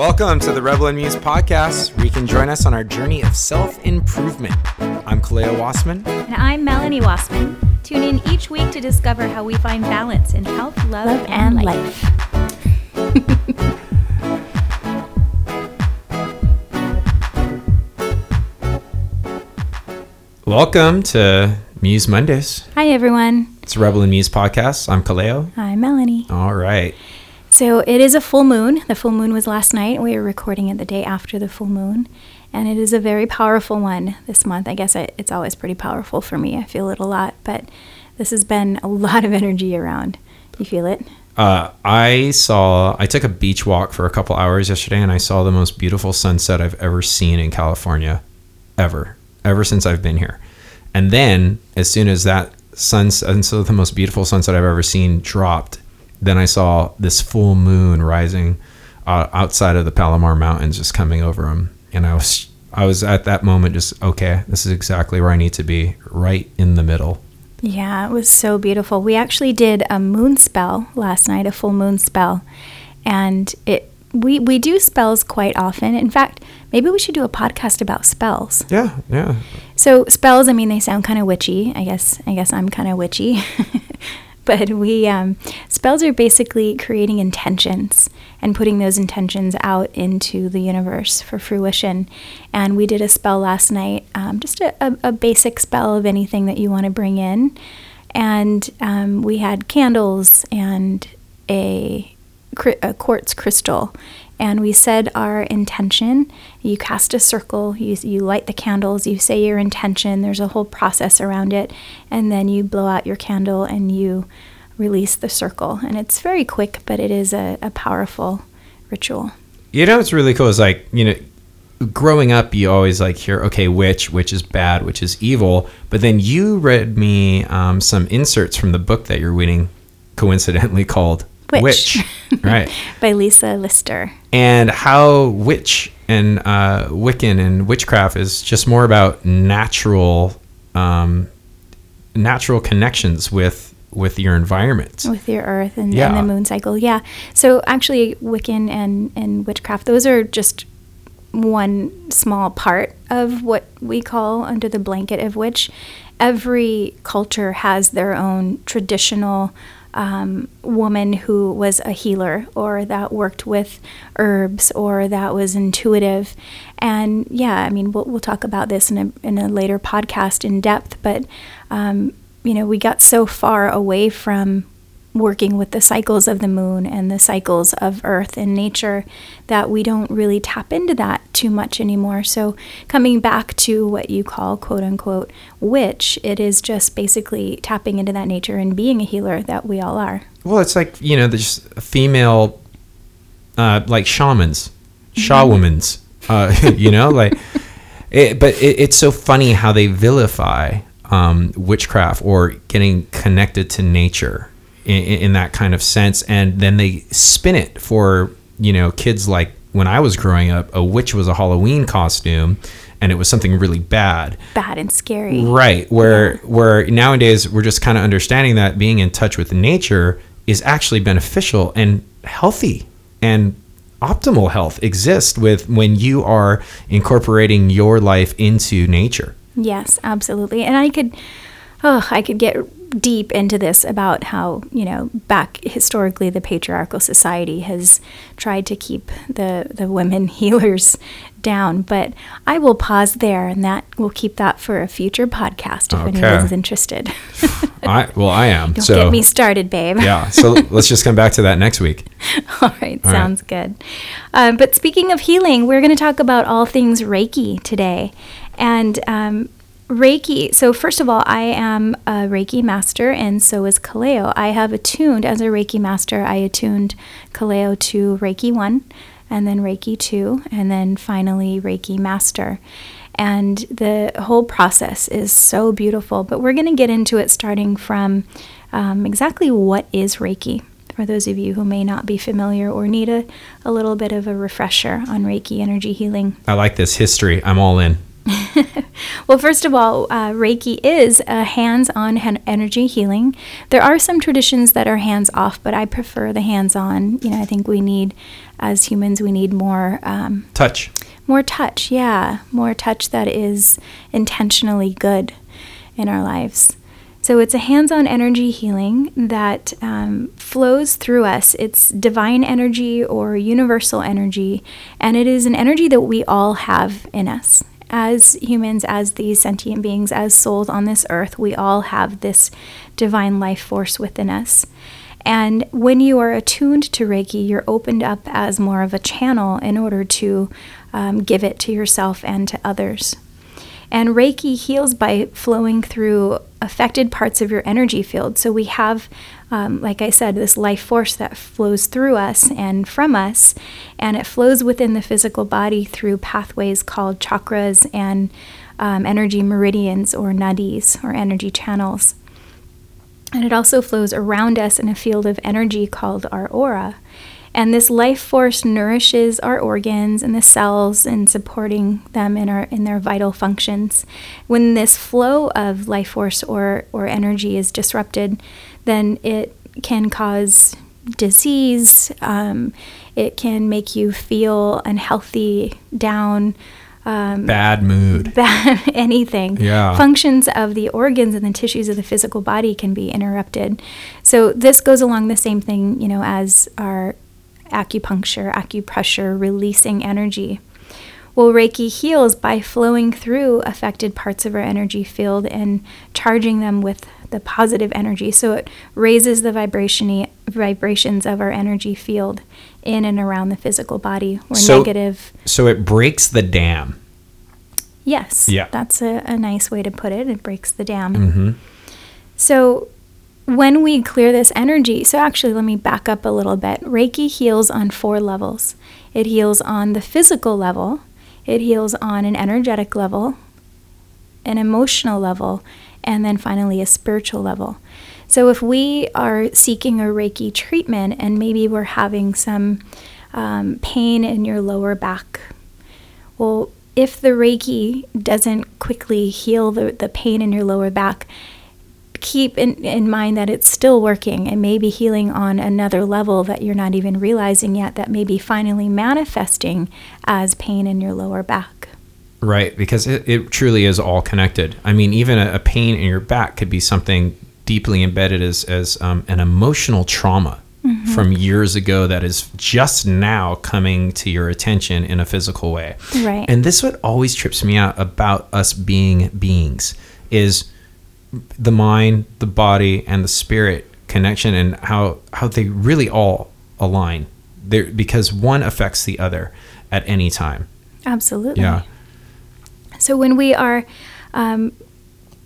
Welcome to the Rebel and Muse podcast, where you can join us on our journey of self improvement. I'm Kaleo Wassman. And I'm Melanie Wassman. Tune in each week to discover how we find balance in health, love, Love and, and life. Welcome to Muse Mondays. Hi, everyone. It's Rebel and Muse podcast. I'm Kaleo. I'm Melanie. All right. So it is a full moon. The full moon was last night. We were recording it the day after the full moon. And it is a very powerful one this month. I guess it, it's always pretty powerful for me. I feel it a lot, but this has been a lot of energy around. You feel it? Uh, I saw, I took a beach walk for a couple hours yesterday and I saw the most beautiful sunset I've ever seen in California, ever, ever since I've been here. And then, as soon as that sunset, and so the most beautiful sunset I've ever seen dropped, then I saw this full moon rising uh, outside of the Palomar Mountains, just coming over them. And I was, I was at that moment just, okay, this is exactly where I need to be, right in the middle. Yeah, it was so beautiful. We actually did a moon spell last night, a full moon spell, and it we we do spells quite often. In fact, maybe we should do a podcast about spells. Yeah, yeah. So spells, I mean, they sound kind of witchy. I guess I guess I'm kind of witchy. but we um, spells are basically creating intentions and putting those intentions out into the universe for fruition. And we did a spell last night, um, just a, a, a basic spell of anything that you want to bring in. And um, we had candles and a, a quartz crystal. And we said our intention. You cast a circle, you, you light the candles, you say your intention. There's a whole process around it. And then you blow out your candle and you release the circle. And it's very quick, but it is a, a powerful ritual. You know what's really cool is like, you know, growing up you always like hear, okay, which, which is bad, which is evil. But then you read me um, some inserts from the book that you're reading, coincidentally called Witch. right. By Lisa Lister. And how witch and uh, Wiccan and witchcraft is just more about natural, um, natural connections with with your environment. with your earth and, Yeah. and the moon cycle yeah so actually wiccan and, and witchcraft those are just one small part of what we call under the blanket of witch every culture has their own traditional um, woman who was a healer or that worked with herbs or that was intuitive. And yeah i mean we'll, we'll talk about this in a, in a later podcast in depth but um, you know we got so far away from working with the cycles of the moon and the cycles of earth and nature that we don't really tap into that too much anymore. So coming back to what you call quote unquote witch it is just basically tapping into that nature and being a healer that we all are. Well, it's like you know, there's female, uh, like shamans, shawomans. Uh, you know, like, it, but it, it's so funny how they vilify um, witchcraft or getting connected to nature in, in that kind of sense, and then they spin it for you know kids like when I was growing up, a witch was a Halloween costume, and it was something really bad. bad and scary Right. Where where nowadays we're just kind of understanding that being in touch with nature is actually beneficial and healthy and optimal health exists with when you are incorporating your life into nature. Yes, absolutely. And I could, oh, I could get deep into this about how you know back historically the patriarchal society has tried to keep the the women healers down but i will pause there and that we'll keep that for a future podcast if Okay. anyone's interested I well I am. don't so get me started babe yeah. So let's just come back to that next week. All right, All right. sounds good. Um, but speaking of healing, we're going to talk about all things Reiki today. And um, Reiki, so first of all, I am a Reiki master, and so is Kaleo. I have attuned, as a Reiki master, I attuned Kaleo to Reiki 1, and then Reiki 2, and then finally Reiki master. And the whole process is so beautiful, but we're going to get into it starting from um, exactly what is Reiki for those of you who may not be familiar or need a, a little bit of a refresher on Reiki energy healing. I like this history. I'm all in. well, first of all, uh, Reiki is a hands on energy healing. There are some traditions that are hands off, but I prefer the hands on. You know, I think we need, as humans, we need more um, touch. More touch, yeah. More touch that is intentionally good in our lives. So it's a hands on energy healing that um, flows through us. It's divine energy or universal energy, and it is an energy that we all have in us as humans, as these sentient beings, as souls on this earth, we all have this divine life force within us. And when you are attuned to Reiki, you're opened up as more of a channel in order to um, give it to yourself and to others. And Reiki heals by flowing through affected parts of your energy field. So we have, um, like I said, this life force that flows through us and from us, and it flows within the physical body through pathways called chakras and um, energy meridians or nadis or energy channels. And it also flows around us in a field of energy called our aura. And this life force nourishes our organs and the cells and supporting them in our in their vital functions. When this flow of life force or, or energy is disrupted, then it can cause disease. Um, it can make you feel unhealthy, down, um, bad mood, bad anything. Yeah. Functions of the organs and the tissues of the physical body can be interrupted. So this goes along the same thing, you know, as our acupuncture, acupressure, releasing energy. Well, Reiki heals by flowing through affected parts of our energy field and charging them with the positive energy. So it raises the vibration vibrations of our energy field in and around the physical body. Where so, negative. So it breaks the dam. Yes. Yeah. That's a, a nice way to put it. It breaks the dam. Mm-hmm. So when we clear this energy, so actually, let me back up a little bit. Reiki heals on four levels it heals on the physical level, it heals on an energetic level, an emotional level, and then finally a spiritual level. So, if we are seeking a Reiki treatment and maybe we're having some um, pain in your lower back, well, if the Reiki doesn't quickly heal the, the pain in your lower back, keep in, in mind that it's still working and maybe healing on another level that you're not even realizing yet that may be finally manifesting as pain in your lower back. Right, because it, it truly is all connected. I mean, even a, a pain in your back could be something deeply embedded as, as um, an emotional trauma mm-hmm. from years ago that is just now coming to your attention in a physical way. Right. And this what always trips me out about us being beings is the mind, the body, and the spirit connection, and how how they really all align. There because one affects the other at any time. Absolutely. Yeah. So when we are um,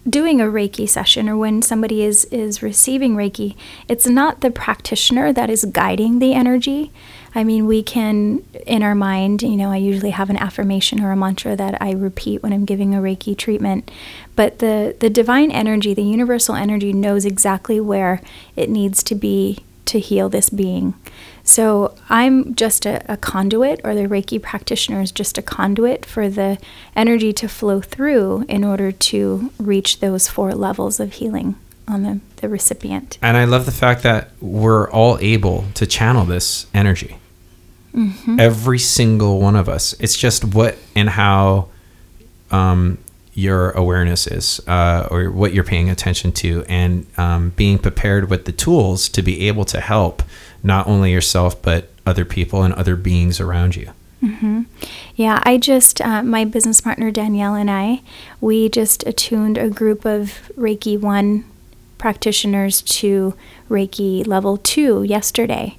doing a Reiki session or when somebody is is receiving Reiki, it's not the practitioner that is guiding the energy. I mean, we can, in our mind, you know, I usually have an affirmation or a mantra that I repeat when I'm giving a Reiki treatment. But the, the divine energy, the universal energy, knows exactly where it needs to be to heal this being. So I'm just a, a, conduit, or the Reiki practitioner is just a conduit for the energy to flow through in order to reach those four levels of healing on the, the recipient. And I love the fact that we're all able to channel this energy. Mm-hmm. Every single one of us. It's just what and how um, your awareness is, uh, or what you're paying attention to, and um, being prepared with the tools to be able to help not only yourself but other people and other beings around you. Mm-hmm. Yeah, I just, uh, my business partner Danielle and I, we just attuned a group of Reiki 1 practitioners to Reiki level 2 yesterday.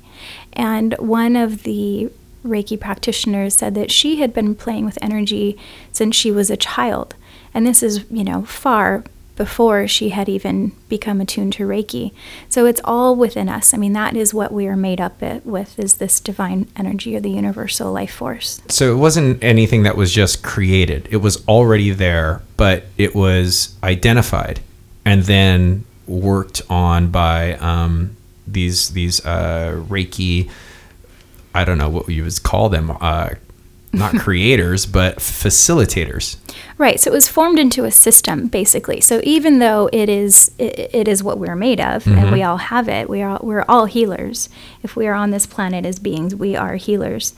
And one of the Reiki practitioners said that she had been playing with energy since she was a child. And this is, you know, far before she had even become attuned to Reiki. So it's all within us. I mean, that is what we are made up with is this divine energy or the universal life force. So it wasn't anything that was just created. It was already there, but it was identified and then worked on by um, these these uh, Reiki. I don't know what you would call them. Uh, not creators, but facilitators. Right. So it was formed into a system, basically. So even though it is it, it is what we're made of, and we all have it, we are we're all healers. If we are on this planet as beings, we are healers.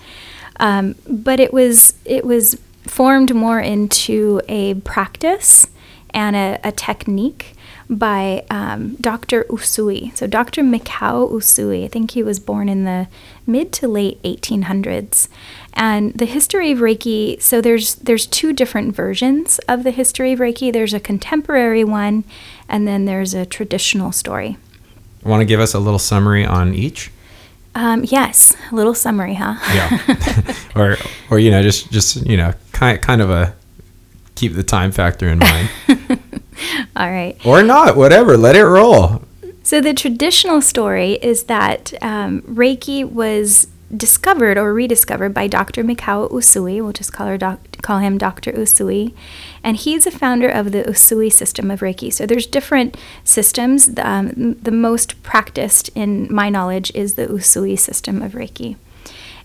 Um, but it was it was formed more into a practice and a, a technique by um, Dr. Usui. So Dr. Mikao Usui, I think he was born in the mid to late 1800s. And the history of Reiki, so there's there's two different versions of the history of Reiki. There's a contemporary one, and then there's a traditional story. Want to give us a little summary on each? Um, yes, a little summary, huh? Yeah. or or you know, just just you know, kind kind of a keep the time factor in mind. All right. or not, whatever. Let it roll. So the traditional story is that um, Reiki was discovered or rediscovered by Dr. Mikao Usui. We'll just call her doc- call him Dr. Usui, and he's a founder of the Usui system of Reiki. So there's different systems. The, um, the most practiced, in my knowledge, is the Usui system of Reiki.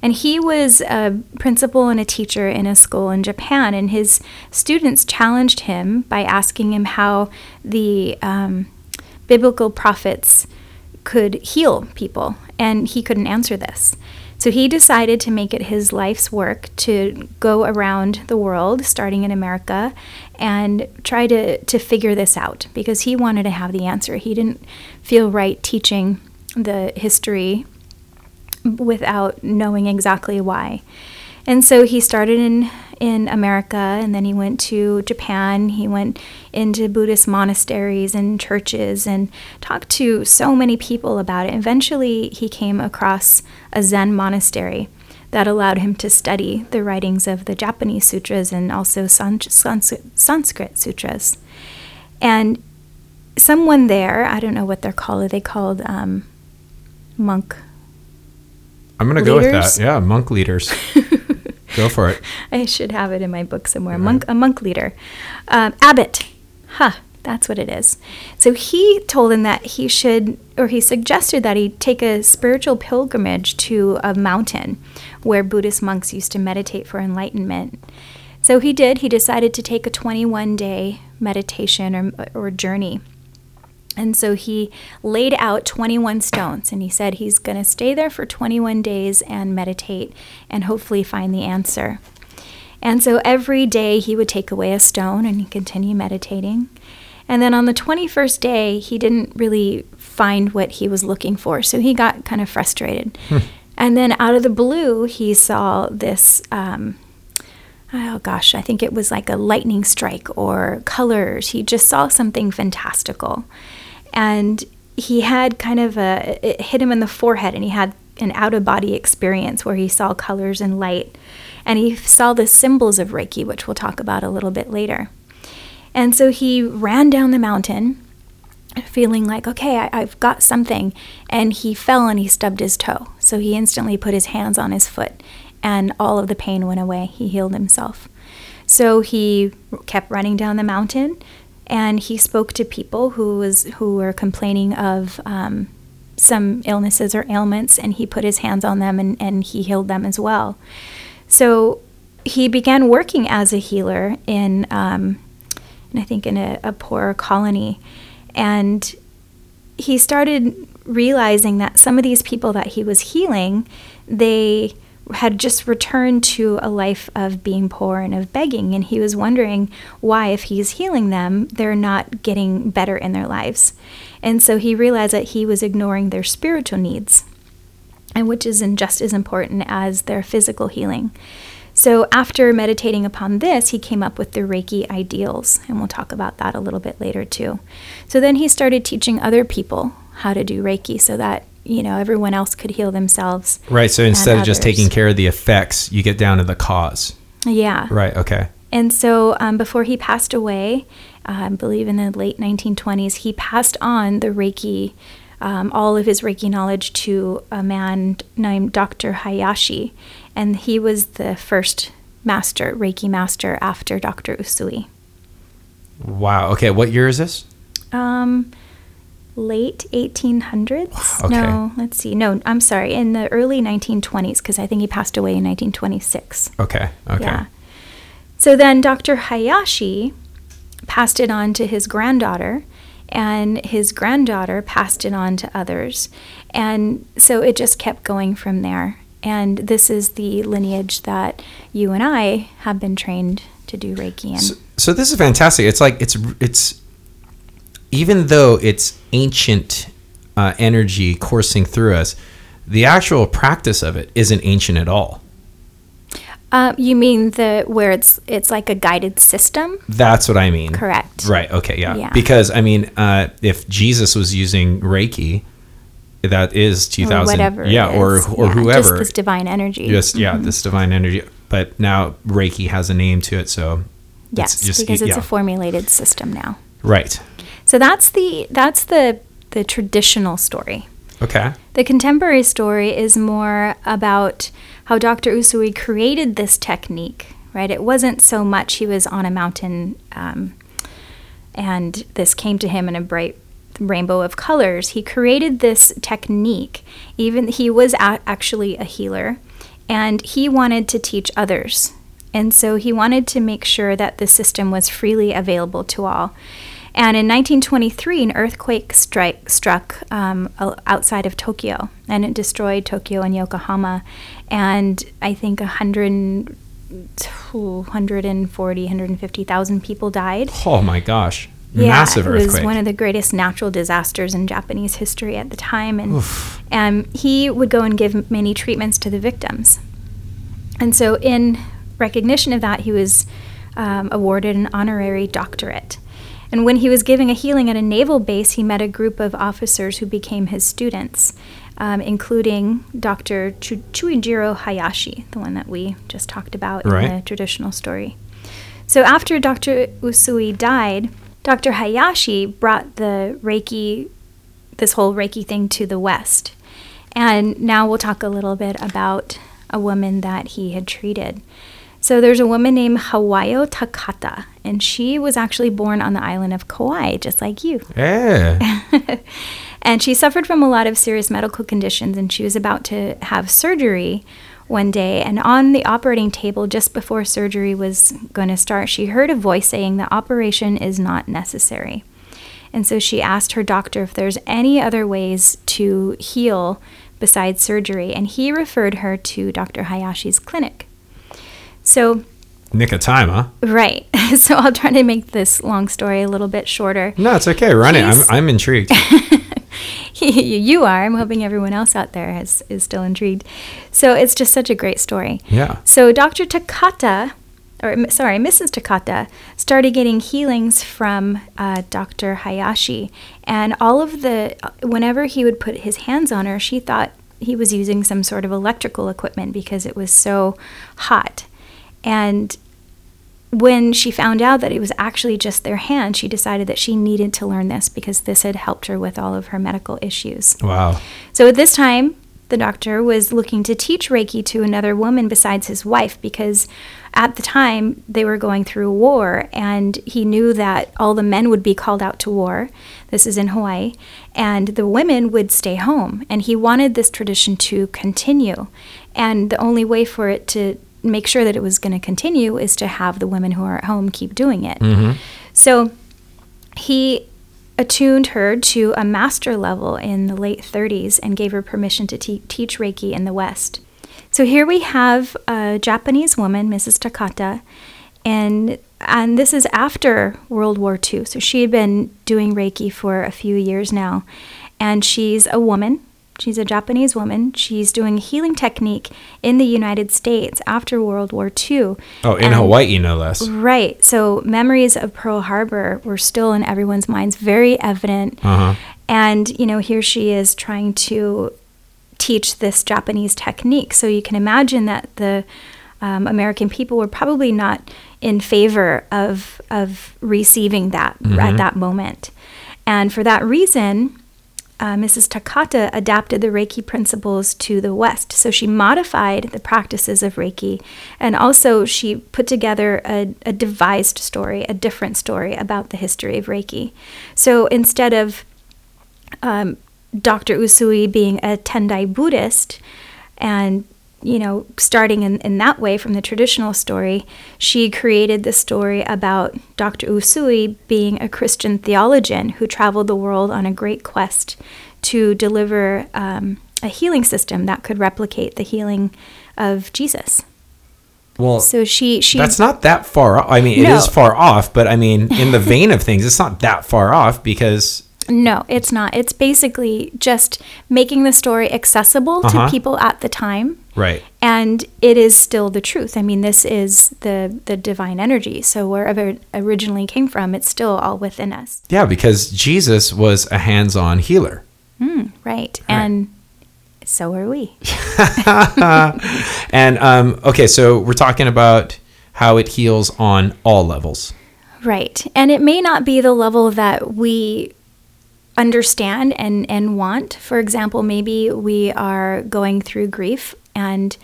And he was a principal and a teacher in a school in Japan, and his students challenged him by asking him how the um, biblical prophets could heal people, and he couldn't answer this. So he decided to make it his life's work to go around the world, starting in America, and try to, to figure this out because he wanted to have the answer. He didn't feel right teaching the history without knowing exactly why. And so he started in in America and then he went to Japan. He went into Buddhist monasteries and churches and talked to so many people about it. Eventually, he came across a Zen monastery that allowed him to study the writings of the Japanese sutras and also Sanskrit sutras. And someone there, I don't know what they're called, are they called um, monk I'm gonna go with that. Yeah, monk leaders. go for it. I should have it in my book somewhere. Monk, a monk leader, um, abbot. Huh, that's what it is. So he told him that he should, or he suggested that he take a spiritual pilgrimage to a mountain where Buddhist monks used to meditate for enlightenment. So he did. He decided to take a 21 day meditation or, or journey. And so he laid out 21 stones and he said he's going to stay there for 21 days and meditate and hopefully find the answer. And so every day he would take away a stone and continue meditating. And then on the 21st day, he didn't really find what he was looking for. So he got kind of frustrated. And then out of the blue, he saw this. Um, oh gosh, I think it was like a lightning strike or colors. He just saw something fantastical. And he had kind of a, it hit him in the forehead and he had an out of body experience where he saw colors and light. And he saw the symbols of Reiki, which we'll talk about a little bit later. And so he ran down the mountain feeling like, okay, I, I've got something. And he fell and he stubbed his toe. So he instantly put his hands on his foot and all of the pain went away. He healed himself. So he kept running down the mountain and he spoke to people who was who were complaining of um, some illnesses or ailments and he put his hands on them and, and he healed them as well. So he began working as a healer in, um, and I think in a, a poor colony. And he started realizing that some of these people that he was healing, they had just returned to a life of being poor and of begging. And he was wondering why, if he's healing them, they're not getting better in their lives. And so he realized that he was ignoring their spiritual needs, and which is just as important as their physical healing. So, after meditating upon this, he came up with the Reiki ideals, and we'll talk about that a little bit later too. So, then he started teaching other people how to do Reiki so that, you know, everyone else could heal themselves. Right. So instead of just taking care of the effects, you get down to the cause. Yeah. Right. Okay. And so, um, before he passed away, uh, I believe in the late 1920s, he passed on the Reiki, um, all of his Reiki knowledge to a man named Dr. Hayashi. And he was the first master, Reiki master, after Dr. Usui. Wow. Okay. What year is this? Um, late 1800s. Okay. No, let's see. No, I'm sorry, in the early 1920s, because I think he passed away in 1926. Okay. Okay. Yeah. So then Dr. Hayashi passed it on to his granddaughter, and his granddaughter passed it on to others. And so it just kept going from there. And this is the lineage that you and I have been trained to do Reiki in. So, so this is fantastic. It's like it's it's even though it's ancient uh, energy coursing through us, the actual practice of it isn't ancient at all. Uh, you mean the where it's it's like a guided system? That's what I mean. Correct. Right. Okay. Yeah. Yeah. Because I mean, uh, if Jesus was using Reiki, that is two thousand. Whatever. Yeah. Or or Yeah, whoever. Just this divine energy. Just yeah, Mhm. this divine energy. But now Reiki has a name to it, so Yes, just because it's yeah. a formulated system now. right. So that's the that's the the traditional story. Okay. The contemporary story is more about how Dr. Usui created this technique, right? It wasn't so much he was on a mountain um, and this came to him in a bright rainbow of colors. He created this technique. Even he was a- actually a healer and he wanted to teach others. And so he wanted to make sure that the system was freely available to all. And in 1923, an earthquake strike, struck um, outside of Tokyo, and it destroyed Tokyo and Yokohama. And I think 100, 140, 150,000 people died. Oh my gosh. Massive it was one of the greatest natural disasters in Japanese history at the time, and um, he would go and give many treatments to the victims. And so, in recognition of that, he was um, awarded an honorary doctorate. And when he was giving a healing at a naval base, he met a group of officers who became his students, um, including Dr. Chu- Chujiro Hayashi, the one that we just talked about Right. in the traditional story. So after Dr. Usui died, Dr. Hayashi brought the Reiki, this whole Reiki thing to the West. And now we'll talk a little bit about a woman that he had treated. So there's a woman named Hawayo Takata, and she was actually born on the island of Kauai, just like you. yeah. And she suffered from a lot of serious medical conditions, and she was about to have surgery one day. And on the operating table, just before surgery was going to start, she heard a voice saying the operation is not necessary. And so she asked her doctor if there's any other ways to heal besides surgery, and he referred her to Dr. Hayashi's clinic. So, Nick of time, huh? right. So I'll try to make this long story a little bit shorter. No, it's okay. Run it. I'm, I'm intrigued. you are. I'm hoping everyone else out there is, is still intrigued. So it's just such a great story. Yeah. So Dr. Takata, or sorry, Mrs. Takata, started getting healings from uh, Dr. Hayashi, and all of the whenever he would put his hands on her, she thought he was using some sort of electrical equipment because it was so hot, and when she found out that it was actually just their hand, she decided that she needed to learn this because this had helped her with all of her medical issues. Wow. So at this time, the doctor was looking to teach Reiki to another woman besides his wife because at the time they were going through war and he knew that all the men would be called out to war. This is in Hawaii. And the women would stay home. And he wanted this tradition to continue. And the only way for it to make sure that it was going to continue is to have the women who are at home keep doing it. Mm-hmm. So he attuned her to a master level in the late 30s and gave her permission to te- teach Reiki in the West. So here we have a Japanese woman, Mrs. Takata, and and this is after World War II. So she had been doing Reiki for a few years now, and she's a woman. She's a Japanese woman. She's doing healing technique in the United States after World War II. Oh, in And- Hawaii, no less. Right. So memories of Pearl Harbor were still in everyone's minds, very evident. Uh-huh. And, you know, here she is trying to teach this Japanese technique. So you can imagine that the um, American people were probably not in favor of, of receiving that at that moment. And for that reason, uh, Mrs. Takata adapted the Reiki principles to the West. So she modified the practices of Reiki and also she put together a, a devised story, a different story about the history of Reiki. So instead of um, Dr. Usui being a Tendai Buddhist and you know, starting in, in that way from the traditional story, she created the story about Dr. Usui being a Christian theologian who traveled the world on a great quest to deliver um, a healing system that could replicate the healing of Jesus. Well, So she she that's not that far off. I mean, it No. is far off, but I mean, in the vein of things, it's not that far off because no, it's not. It's basically just making the story accessible Uh-huh. to people at the time. right. and it is still the truth. I mean, this is the the divine energy. So wherever it originally came from, it's still all within us, Yeah, because Jesus was a hands-on healer. right? And so are we. And um, okay, so we're talking about how it heals on all levels. Right. And it may not be the level that we understand and, and want. For example, maybe we are going through grief and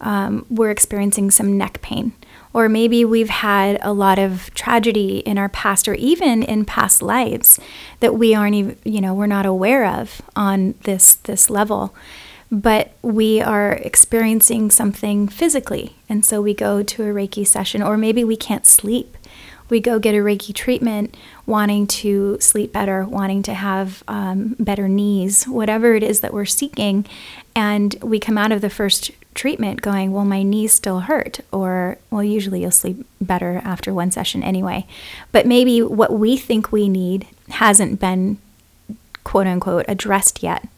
um, we're experiencing some neck pain. Or maybe we've had a lot of tragedy in our past or even in past lives that we aren't even, you know, we're not aware of on this this level. But we are experiencing something physically. And so we go to a Reiki session, or maybe we can't sleep we go get a Reiki treatment, wanting to sleep better, wanting to have um, better knees, whatever it is that we're seeking. And we come out of the first treatment going, Well, my knees still hurt. Or, well, usually you'll sleep better after one session anyway. But maybe what we think we need hasn't been quote unquote addressed yet.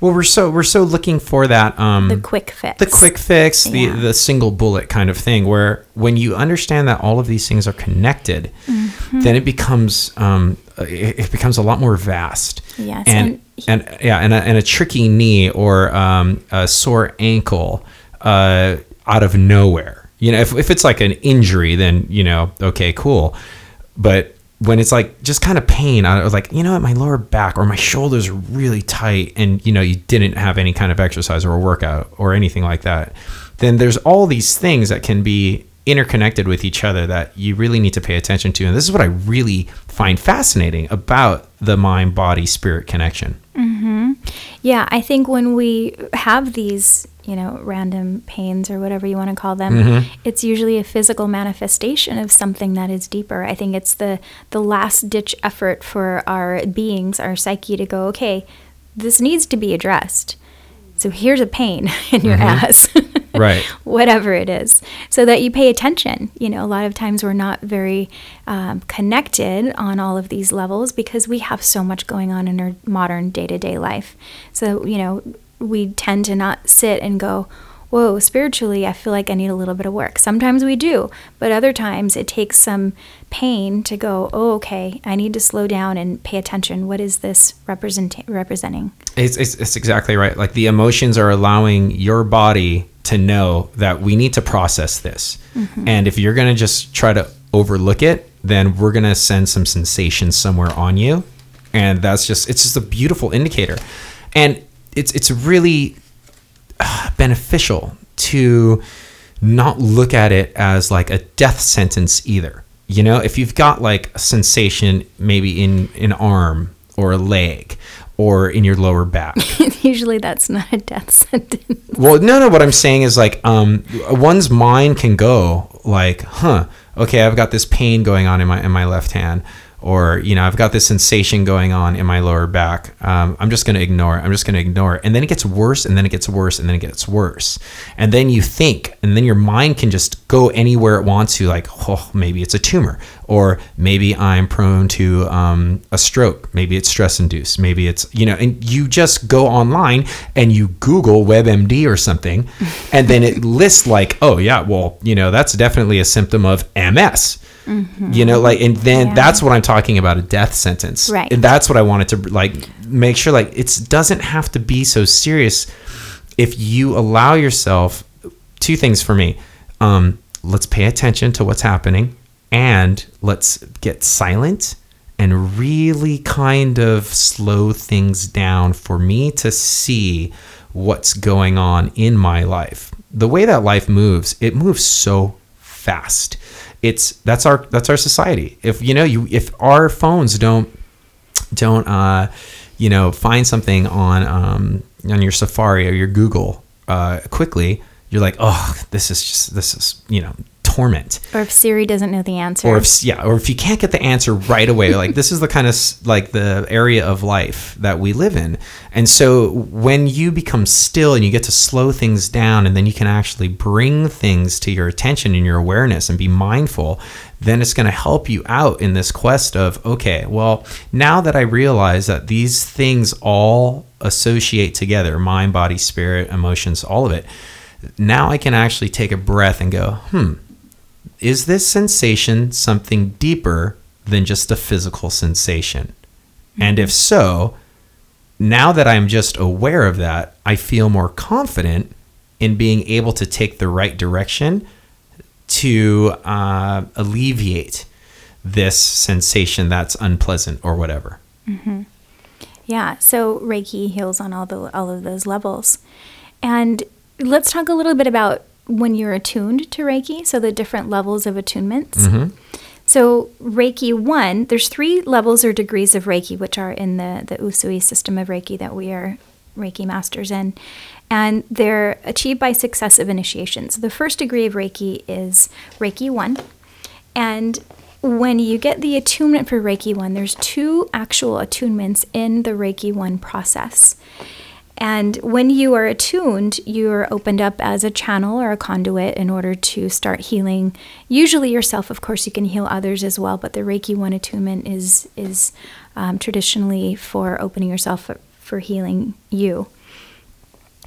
Well, we're so we're so looking for that um, The quick fix. the quick fix, the Yeah. the single bullet kind of thing. Where when you understand that all of these things are connected, Mm-hmm. then it becomes um, it, it becomes a lot more vast. Yes, and and, yeah, and a, and a tricky knee or um, a sore ankle uh, out of nowhere. You know, if if it's like an injury, then you know, okay, cool. But when it's like just kind of pain, I was like, you know what, my lower back or my shoulders are really tight, and you know, you didn't have any kind of exercise or a workout or anything like that, then there's all these things that can be interconnected with each other that you really need to pay attention to. And this is what I really find fascinating about the mind body spirit connection. Mm-hmm. Yeah, I think when we have these, you know, random pains or whatever you want to call them, Mm-hmm. it's usually a physical manifestation of something that is deeper. I think it's the the last ditch effort for our beings, our psyche to go, okay, this needs to be addressed. So here's a pain in your ass. Right. whatever it is, so that you pay attention. You know, a lot of times we're not very um, connected on all of these levels because we have so much going on in our modern day to day life. So, you know, we tend to not sit and go, Whoa, spiritually, I feel like I need a little bit of work. Sometimes we do, but other times it takes some pain to go, oh, okay, I need to slow down and pay attention. What is this represent- representing? It's, it's, it's exactly right. Like the emotions are allowing your body to know that we need to process this. And if you're going to just try to overlook it, then we're going to send some sensation somewhere on you. And that's just, it's just a beautiful indicator. And it's, it's really uh, beneficial to not look at it as like a death sentence either. You know, if you've got like a sensation maybe in an arm or a leg or in your lower back. Usually that's not a death sentence. well, no, no, what I'm saying is like um one's mind can go like, "Huh, okay, I've got this pain going on in my in my left hand." Or you know, I've got this sensation going on in my lower back. Um, I'm just going to ignore it. I'm just going to ignore it, and then it gets worse, and then it gets worse, and then it gets worse, and then you think, and then your mind can just go anywhere it wants to. Like, oh, maybe it's a tumor, or maybe I'm prone to um, a stroke. Maybe it's stress induced. Maybe it's you know, and you just go online and you Google WebMD or something, and then it lists like, oh yeah, well, you know, that's definitely a symptom of MS. You know, like, and then Yeah. that's what I'm talking about a death sentence. Right. And that's what I wanted to like make sure like it doesn't have to be so serious if you allow yourself two things for me. Um, let's pay attention to what's happening and let's get silent and really kind of slow things down for me to see what's going on in my life. The way that life moves, it moves so fast. It's that's our that's our society. If you know you if our phones don't don't uh you know, find something on um, on your Safari or your Google uh, quickly, you're like, oh, this is just this is you know torment. Or if Siri doesn't know the answer. Or if yeah, or if you can't get the answer right away, like this is the kind of like the area of life that we live in. And so when you become still and you get to slow things down and then you can actually bring things to your attention and your awareness and be mindful, then it's going to help you out in this quest of okay, well, now that I realize that these things all associate together, mind, body, spirit, emotions, all of it, now I can actually take a breath and go, "Hmm, is this sensation something deeper than just a physical sensation? And if so, now that I'm just aware of that, I feel more confident in being able to take the right direction to uh, alleviate this sensation that's unpleasant or whatever. Yeah, so Reiki heals on all the all of those levels. And let's talk a little bit about when you're attuned to Reiki, so the different levels of attunements. Mm-hmm. So Reiki 1, there's three levels or degrees of Reiki which are in the the Usui system of Reiki that we are Reiki masters in. And they're achieved by successive initiations. The first degree of Reiki is Reiki 1. And when you get the attunement for Reiki 1, there's two actual attunements in the Reiki 1 process. And when you are attuned, you're opened up as a channel or a conduit in order to start healing. Usually yourself, of course, you can heal others as well, but the Reiki 1 attunement is, is um, traditionally for opening yourself for, for healing you.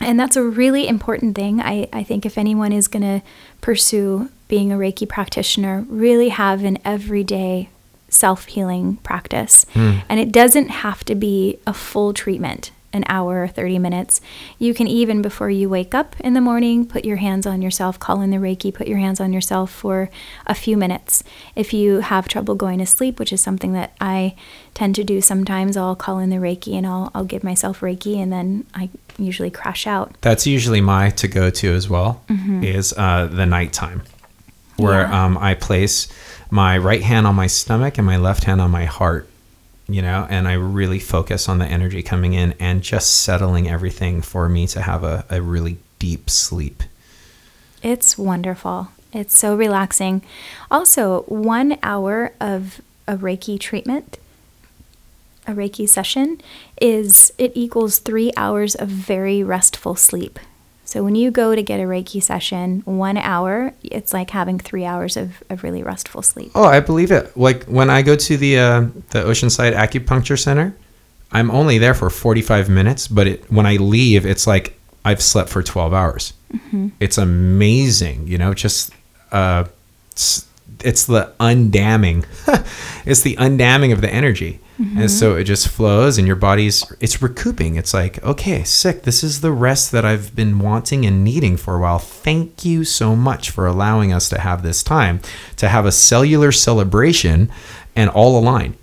And that's a really important thing. I, I think if anyone is going to pursue being a Reiki practitioner, really have an everyday self healing practice. And it doesn't have to be a full treatment, an hour or 30 minutes. You can even, before you wake up in the morning, put your hands on yourself, call in the Reiki, put your hands on yourself for a few minutes. If you have trouble going to sleep, which is something that I tend to do sometimes, I'll call in the Reiki and I'll, I'll give myself Reiki and then I usually crash out. That's usually my to go to as well, is uh, the nighttime, where Yeah. um, I place my right hand on my stomach and my left hand on my heart, you know, and I really focus on the energy coming in and just settling everything for me to have a, a really deep sleep. It's wonderful. It's so relaxing. Also, one hour of a Reiki treatment, a Reiki session, is it equals three hours of very restful sleep. So when you go to get a Reiki session, one hour, it's like having three hours of, of really restful sleep. Oh, I believe it. Like when I go to the uh, the Oceanside Acupuncture Center, I'm only there for 45 minutes, but it, when I leave, it's like I've slept for 12 hours. It's amazing, you know. Just uh, it's, it's the undamming. it's the undamming of the energy, and so mm-hmm. it just flows, and your body's it's recouping. It's like okay, sick. This is the rest that I've been wanting and needing for a while. Thank you so much for allowing us to have this time to have a cellular celebration and all align.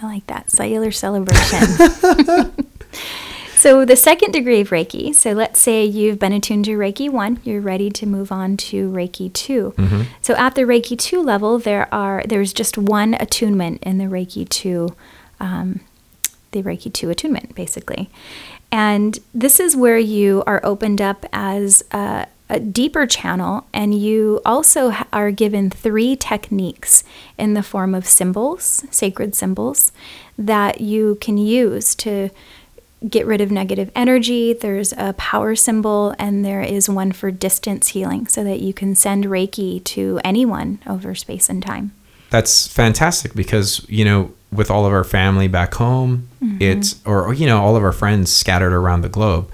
I like that cellular celebration. so the second degree of Reiki. So let's say you've been attuned to Reiki one, you're ready to move on to Reiki 2 mm-hmm. So at the Reiki two level, there are there's just one attunement in the Reiki two, um, the Reiki two attunement basically, and this is where you are opened up as a, a deeper channel, and you also are given three techniques in the form of symbols, sacred symbols, that you can use to get rid of negative energy. There's a power symbol, and there is one for distance healing so that you can send Reiki to anyone over space and time. that's fantastic because you know with all of our family back home it's or, you know all of our friends scattered around the globe.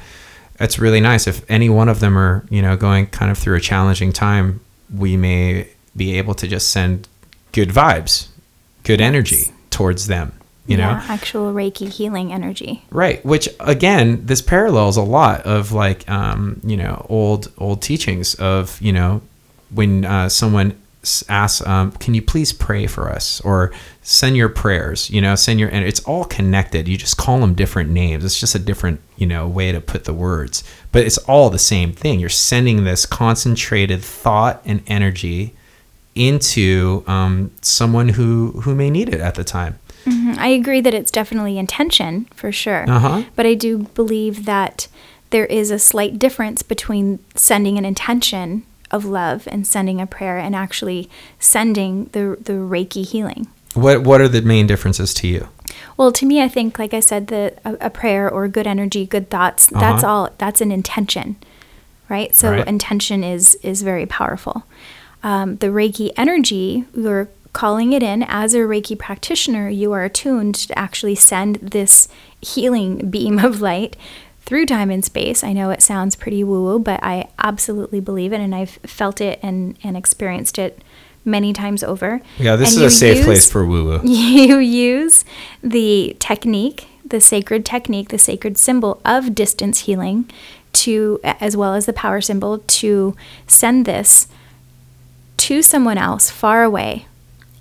It's really nice. If any one of them are you know going kind of through a challenging time we may be able to just send good vibes good energy towards them you know? Actual Reiki healing energy. Right, which again, this parallels a lot of like um, you know old old teachings of you know when uh, someone asks, um, "Can you please pray for us?" or "Send your prayers," you know, send your and it's all connected. You just call them different names. It's just a different you know way to put the words, but it's all the same thing. You're sending this concentrated thought and energy into um, someone who who may need it at the time. I agree that it's definitely intention for sure. Uh-huh. But I do believe that there is a slight difference between sending an intention of love and sending a prayer and actually sending the the Reiki healing. What What are the main differences to you? Well, to me, I think, like I said, the a, a prayer or good energy, good thoughts. That's Uh-huh. all. That's an intention, right? So Right. intention is is very powerful. Um, the Reiki energy, you're calling it in as a Reiki practitioner. You are attuned to actually send this healing beam of light through time and space. I know it sounds pretty woo woo, but I absolutely believe it, and I've felt it and and experienced it many times over. Yeah, this And is a safe place for woo woo. you use the technique, the sacred technique, the sacred symbol of distance healing to as well as the power symbol to send this to someone else far away.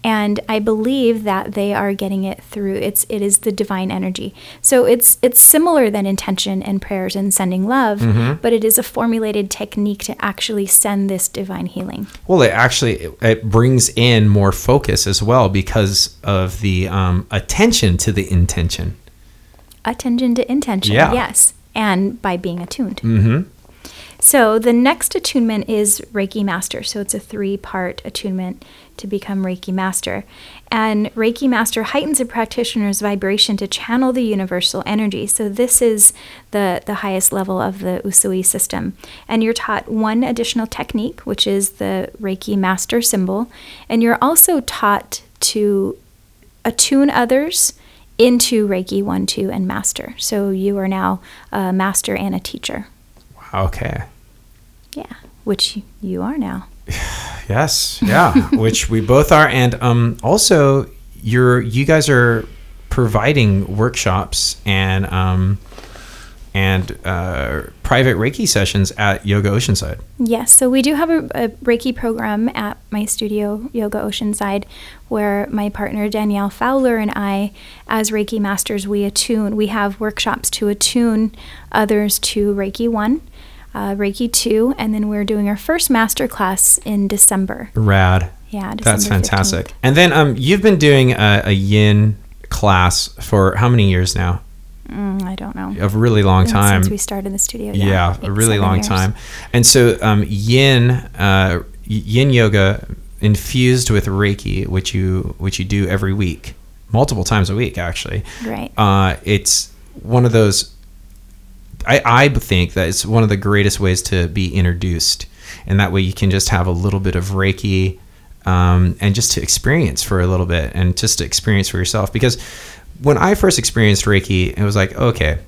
And I believe that they are getting it through it's it is the divine energy. So it's it's similar than intention and prayers and sending love, but it is a formulated technique to actually send this divine healing. Well, it actually it, brings in more focus as well because of the um, attention to the intention. attention to intention. Yeah. Yes. And by being attuned. Mm-hmm. So the next attunement is Reiki Master. So it's a three part attunement to become Reiki Master. And Reiki Master heightens a practitioner's vibration to channel the universal energy. So this is the, the highest level of the Usui system. And you're taught one additional technique, which is the Reiki Master symbol. And you're also taught to attune others into Reiki 1, 2, and Master. So you are now a master and a teacher. Wow, Okay. Yeah, which you are now. Yes. Yeah. Which we both are, and um, also you're you guys are providing workshops and um, and uh, private Reiki sessions at Yoga Oceanside. Yes, so we do have a, a Reiki program at my studio, Yoga Oceanside, where my partner Danielle Fowler and I, as Reiki masters, we attune. We have workshops to attune others to Reiki 1, uh, Reiki 2, and then we're doing our first master class in December. Rad. Yeah, December That's fantastic. 15th. And then um, you've been doing a, a Yin class for how many years now? Mm, I don't know. A really long time. Since we started the studio. yeah, eight, a really long years. time. And so um, Yin uh, Yin yoga infused with Reiki, which you which you do every week, multiple times a week actually. Right. Uh, it's one of those. I I think that it's one of the greatest ways to be introduced, and that way you can just have a little bit of Reiki. Um, and just to experience for a little bit and just to experience for yourself because when I first experienced Reiki, it was like, okay,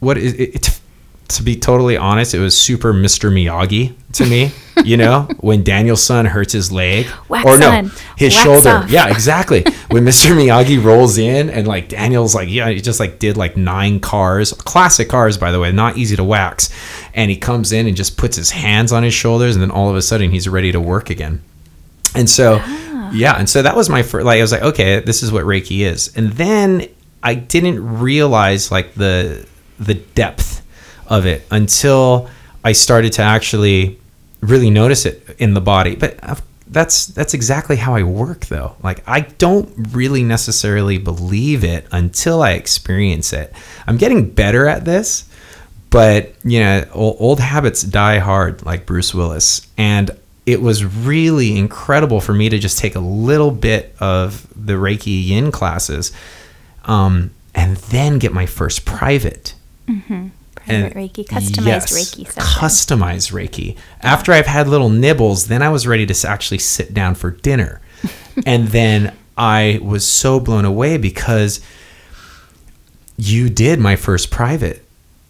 what is it? it to be totally honest, it was super Mr. Miyagi to me. You know, when Daniel's son hurts his leg, Wax or no, on, his wax shoulder. off. Yeah, exactly. when Mr. Miyagi rolls in and like Daniel's like, yeah, he just like did like nine cars, classic cars, by the way, not easy to wax. And he comes in and just puts his hands on his shoulders, and then all of a sudden he's ready to work again. And so, ah. yeah, and so that was my first. Like, I was like, okay, this is what Reiki is. And then I didn't realize like the the depth of it until I started to actually really notice it in the body. But that's that's exactly how I work, though. Like, I don't really necessarily believe it until I experience it. I'm getting better at this but you know old, old habits die hard like bruce willis and it was really incredible for me to just take a little bit of the reiki yin classes um, and then get my first private Private Reiki, customized Reiki session. customized reiki after i've had little nibbles then i was ready to actually sit down for dinner and then i was so blown away because you did my first private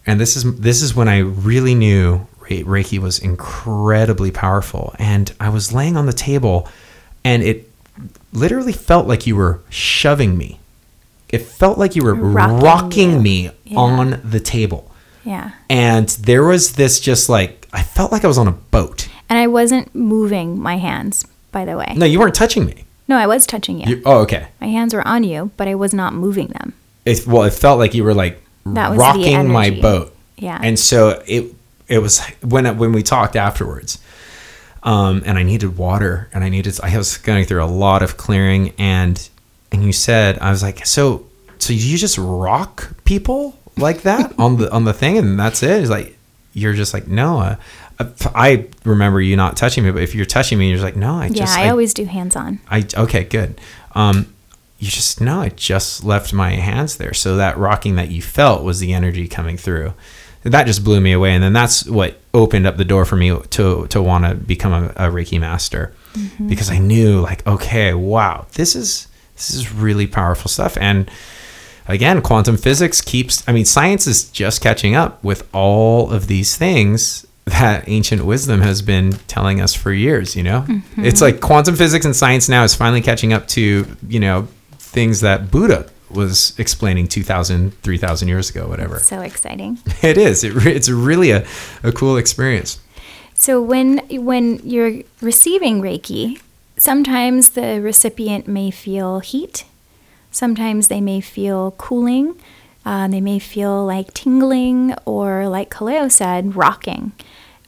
and this is this is when i really knew Re- reiki was incredibly powerful and i was laying on the table and it literally felt like you were shoving me it felt like you were Rocking rocking, you. me Yeah. on the table yeah. and there was this just like i felt like i was on a boat And I wasn't moving my hands, by the way. no you weren't touching me No, I was touching you. you, oh okay My hands were on you, but I was not moving them. it, well it felt like you were like That was the rocking my boat Yeah. and so it it was when when we talked afterwards um and i needed water and i needed i was going through a lot of clearing and and you said i was like so so you just rock people like that on the on the thing, and that's it. It's like you're just like no. Uh, uh, I remember you not touching me, but if you're touching me, you're just like no. I yeah, just I, always do hands on. I okay, good. Um, you just no, I just left my hands there. So that rocking that you felt was the energy coming through. That just blew me away, and then that's what opened up the door for me to to want to become a, a Reiki master, Mm-hmm. because I knew like okay, wow, this is this is really powerful stuff, and again, quantum physics keeps. I mean, science is just catching up with all of these things that ancient wisdom has been telling us for years you know mm-hmm. it's like quantum physics and science now is finally catching up to you know things that buddha was explaining 2000 3000 years ago whatever So exciting. it is it, re- it's really a, a cool experience So when when you're receiving Reiki, sometimes the recipient may feel heat. Sometimes they may feel cooling. Uh, they may feel like tingling or, like Kaleo said, rocking.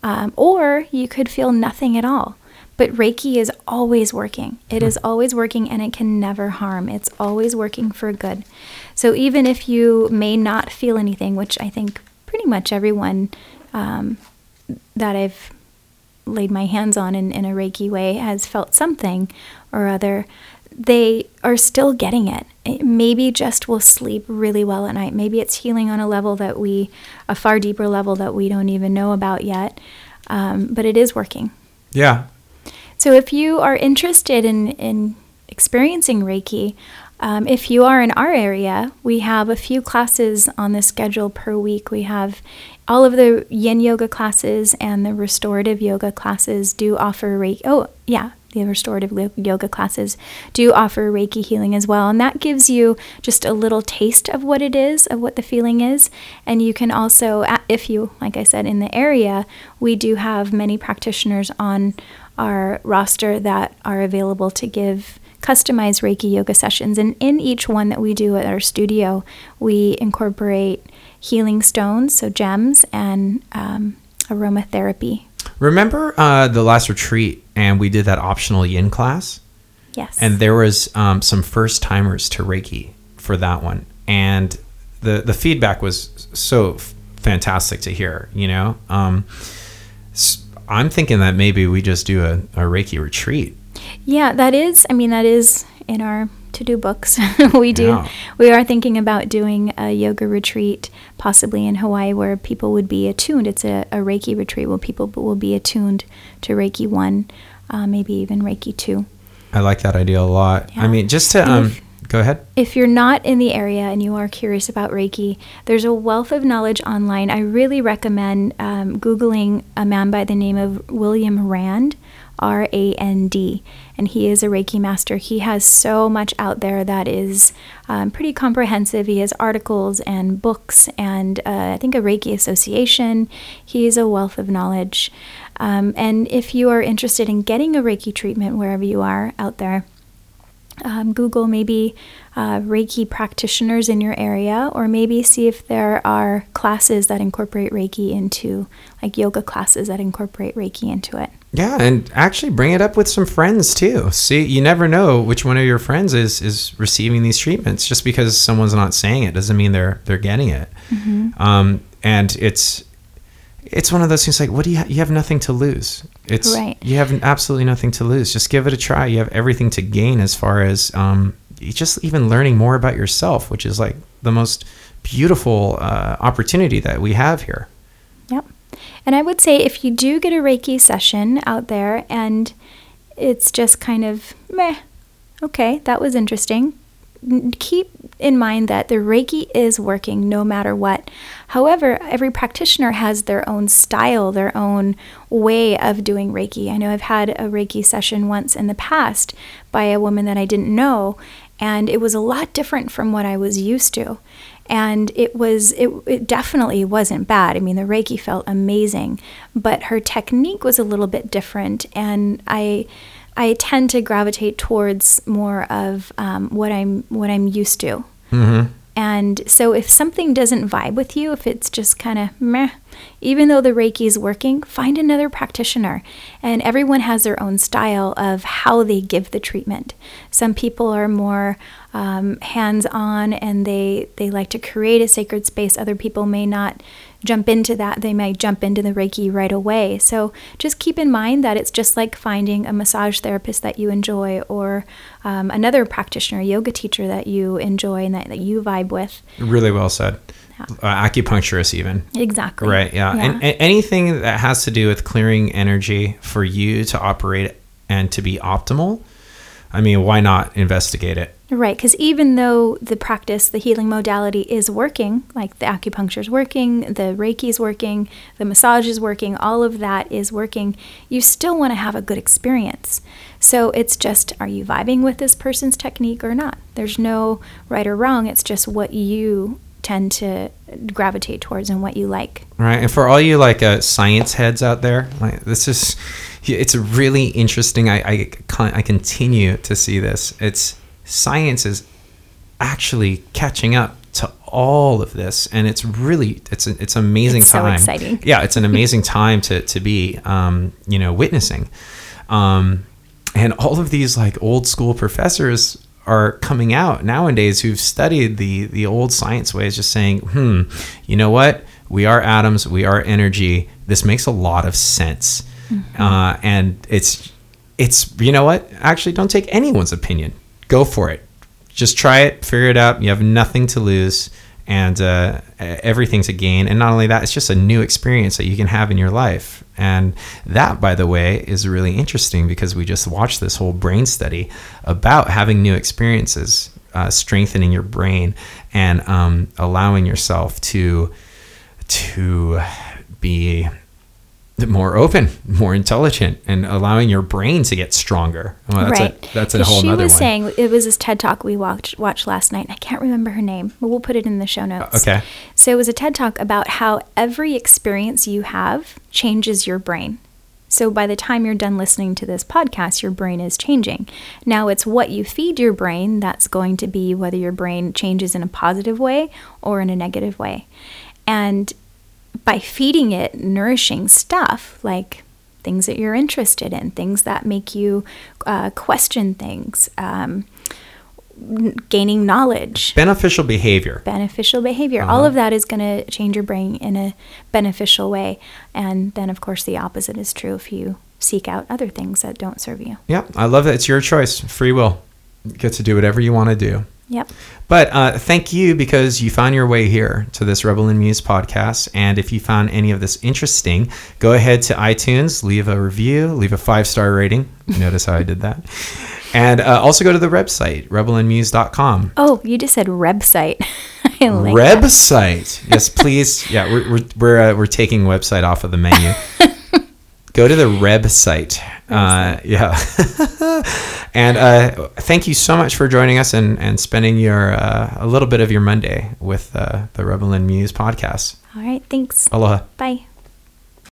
Um, or you could feel nothing at all. But Reiki is always working. It is always working and it can never harm. It's always working for good. So even if you may not feel anything, which I think pretty much everyone um, that I've laid my hands on in, in a Reiki way has felt something or other, they are still getting it. It maybe just will sleep really well at night. Maybe it's healing on a level that we, a far deeper level that we don't even know about yet. Um, but it is working. yeah So if you are interested in, in experiencing Reiki, um, if you are in our area, we have a few classes on the schedule per week. We have all of the yin yoga classes and the restorative yoga classes do offer Reiki. Oh, yeah, the restorative yoga classes do offer Reiki healing as well. And that gives you just a little taste of what it is, of what the feeling is. And you can also, if you, like I said, in the area, we do have many practitioners on our roster that are available to give customized Reiki yoga sessions. And in each one that we do at our studio, we incorporate healing stones, so gems, and um, aromatherapy. Remember uh, the last retreat and we did that optional yin class Yes. and there was um, some first timers to Reiki for that one, and the the feedback was so f- fantastic to hear. You know, um, I'm thinking that maybe we just do a, a Reiki retreat. Yeah, that is. I mean, that is in our to-do books. we do. Yeah. We are thinking about doing a yoga retreat, possibly in Hawaii, where people would be attuned. It's a, a Reiki retreat where people will be attuned to Reiki one, uh, maybe even Reiki two. I like that idea a lot. Yeah. I mean, just to um, if- go ahead. If you're not in the area and you are curious about Reiki, there's a wealth of knowledge online. I really recommend um, Googling a man by the name of William Rand, R A N D, and he is a Reiki master. He has so much out there that is um, pretty comprehensive. He has articles and books and uh, I think a Reiki association. He's a wealth of knowledge. Um, and if you are interested in getting a Reiki treatment wherever you are out there, um, Google maybe uh, Reiki practitioners in your area, or maybe see if there are classes that incorporate Reiki into, like yoga classes that incorporate Reiki into it. Yeah, and actually bring it up with some friends too. See, you never know which one of your friends is is receiving these treatments. Just because someone's not saying it doesn't mean they're they're getting it. Um, and it's it's one of those things like, what do you ha- you have nothing to lose? It's Right. you have absolutely nothing to lose. Just give it a try. You have everything to gain as far as um, just even learning more about yourself, which is like the most beautiful uh, opportunity that we have here. Yep. And I would say if you do get a Reiki session out there and it's just kind of meh, okay, that was interesting. Keep in mind that the Reiki is working no matter what. However, every practitioner has their own style, their own way of doing Reiki. I know I've had a Reiki session once in the past by a woman that I didn't know, and it was a lot different from what I was used to and it was it, it definitely wasn't bad i mean the reiki felt amazing but her technique was a little bit different and i i tend to gravitate towards more of um, what i'm what i'm used to Mm-hmm. and so if something doesn't vibe with you if it's just kind of meh Even though the Reiki is working, find another practitioner. And everyone has their own style of how they give the treatment. Some people are more um, hands on and they, they like to create a sacred space. Other people may not jump into that. They may jump into the Reiki right away. So just keep in mind that it's just like finding a massage therapist that you enjoy or um, another practitioner, yoga teacher that you enjoy and that, that you vibe with. Really well said. Yeah. Uh, acupuncturist, even. Exactly. Right. Yeah. yeah. And, and anything that has to do with clearing energy for you to operate and to be optimal. I mean, why not investigate it? Right, because even though the practice, the healing modality is working, like the acupuncture is working, the Reiki is working, the massage is working, all of that is working, you still want to have a good experience. So it's just, are you vibing with this person's technique or not? There's no right or wrong, it's just what you tend to gravitate towards and what you like. Right, and for all you like uh, science heads out there, like this is, it's really interesting. I, I, I continue to see this. It's science is actually catching up to all of this and it's really it's a, it's amazing it's time so exciting. yeah it's an amazing time to to be um, you know witnessing um, and all of these like old school professors are coming out nowadays who've studied the the old science ways just saying hmm you know what we are atoms we are energy this makes a lot of sense mm-hmm. uh, and it's it's you know what actually don't take anyone's opinion go for it. Just try it, figure it out. You have nothing to lose and uh, everything to gain. And not only that, it's just a new experience that you can have in your life. And that, by the way, is really interesting because we just watched this whole brain study about having new experiences, uh, strengthening your brain, and um, allowing yourself to to be more open, more intelligent, and allowing your brain to get stronger. Well, that's right. A, that's a whole she was one. saying it was this TED talk we watched watched last night. I can't remember her name, but we'll put it in the show notes. Okay. So it was a TED talk about how every experience you have changes your brain. So by the time you're done listening to this podcast, your brain is changing. Now it's what you feed your brain that's going to be whether your brain changes in a positive way or in a negative way. And by feeding it nourishing stuff like things that you're interested in, things that make you uh, question things, um, gaining knowledge, beneficial behavior. Beneficial behavior. Uh-huh. All of that is going to change your brain in a beneficial way. And then, of course, the opposite is true if you seek out other things that don't serve you. Yeah, I love that. It's your choice, free will. You get to do whatever you want to do. Yep. But uh, thank you because you found your way here to this Rebel and Muse podcast. And if you found any of this interesting, go ahead to iTunes, leave a review, leave a five star rating. Notice how I did that. And uh, also go to the website, rebelandmuse.com. Oh, you just said website. like website. yes, please. Yeah, we're, we're, we're, uh, we're taking website off of the menu. go to the Reb site. Uh, yeah. and uh, thank you so much for joining us and, and spending your uh, a little bit of your Monday with uh, the Rebel and Muse podcast. All right. Thanks. Aloha. Bye.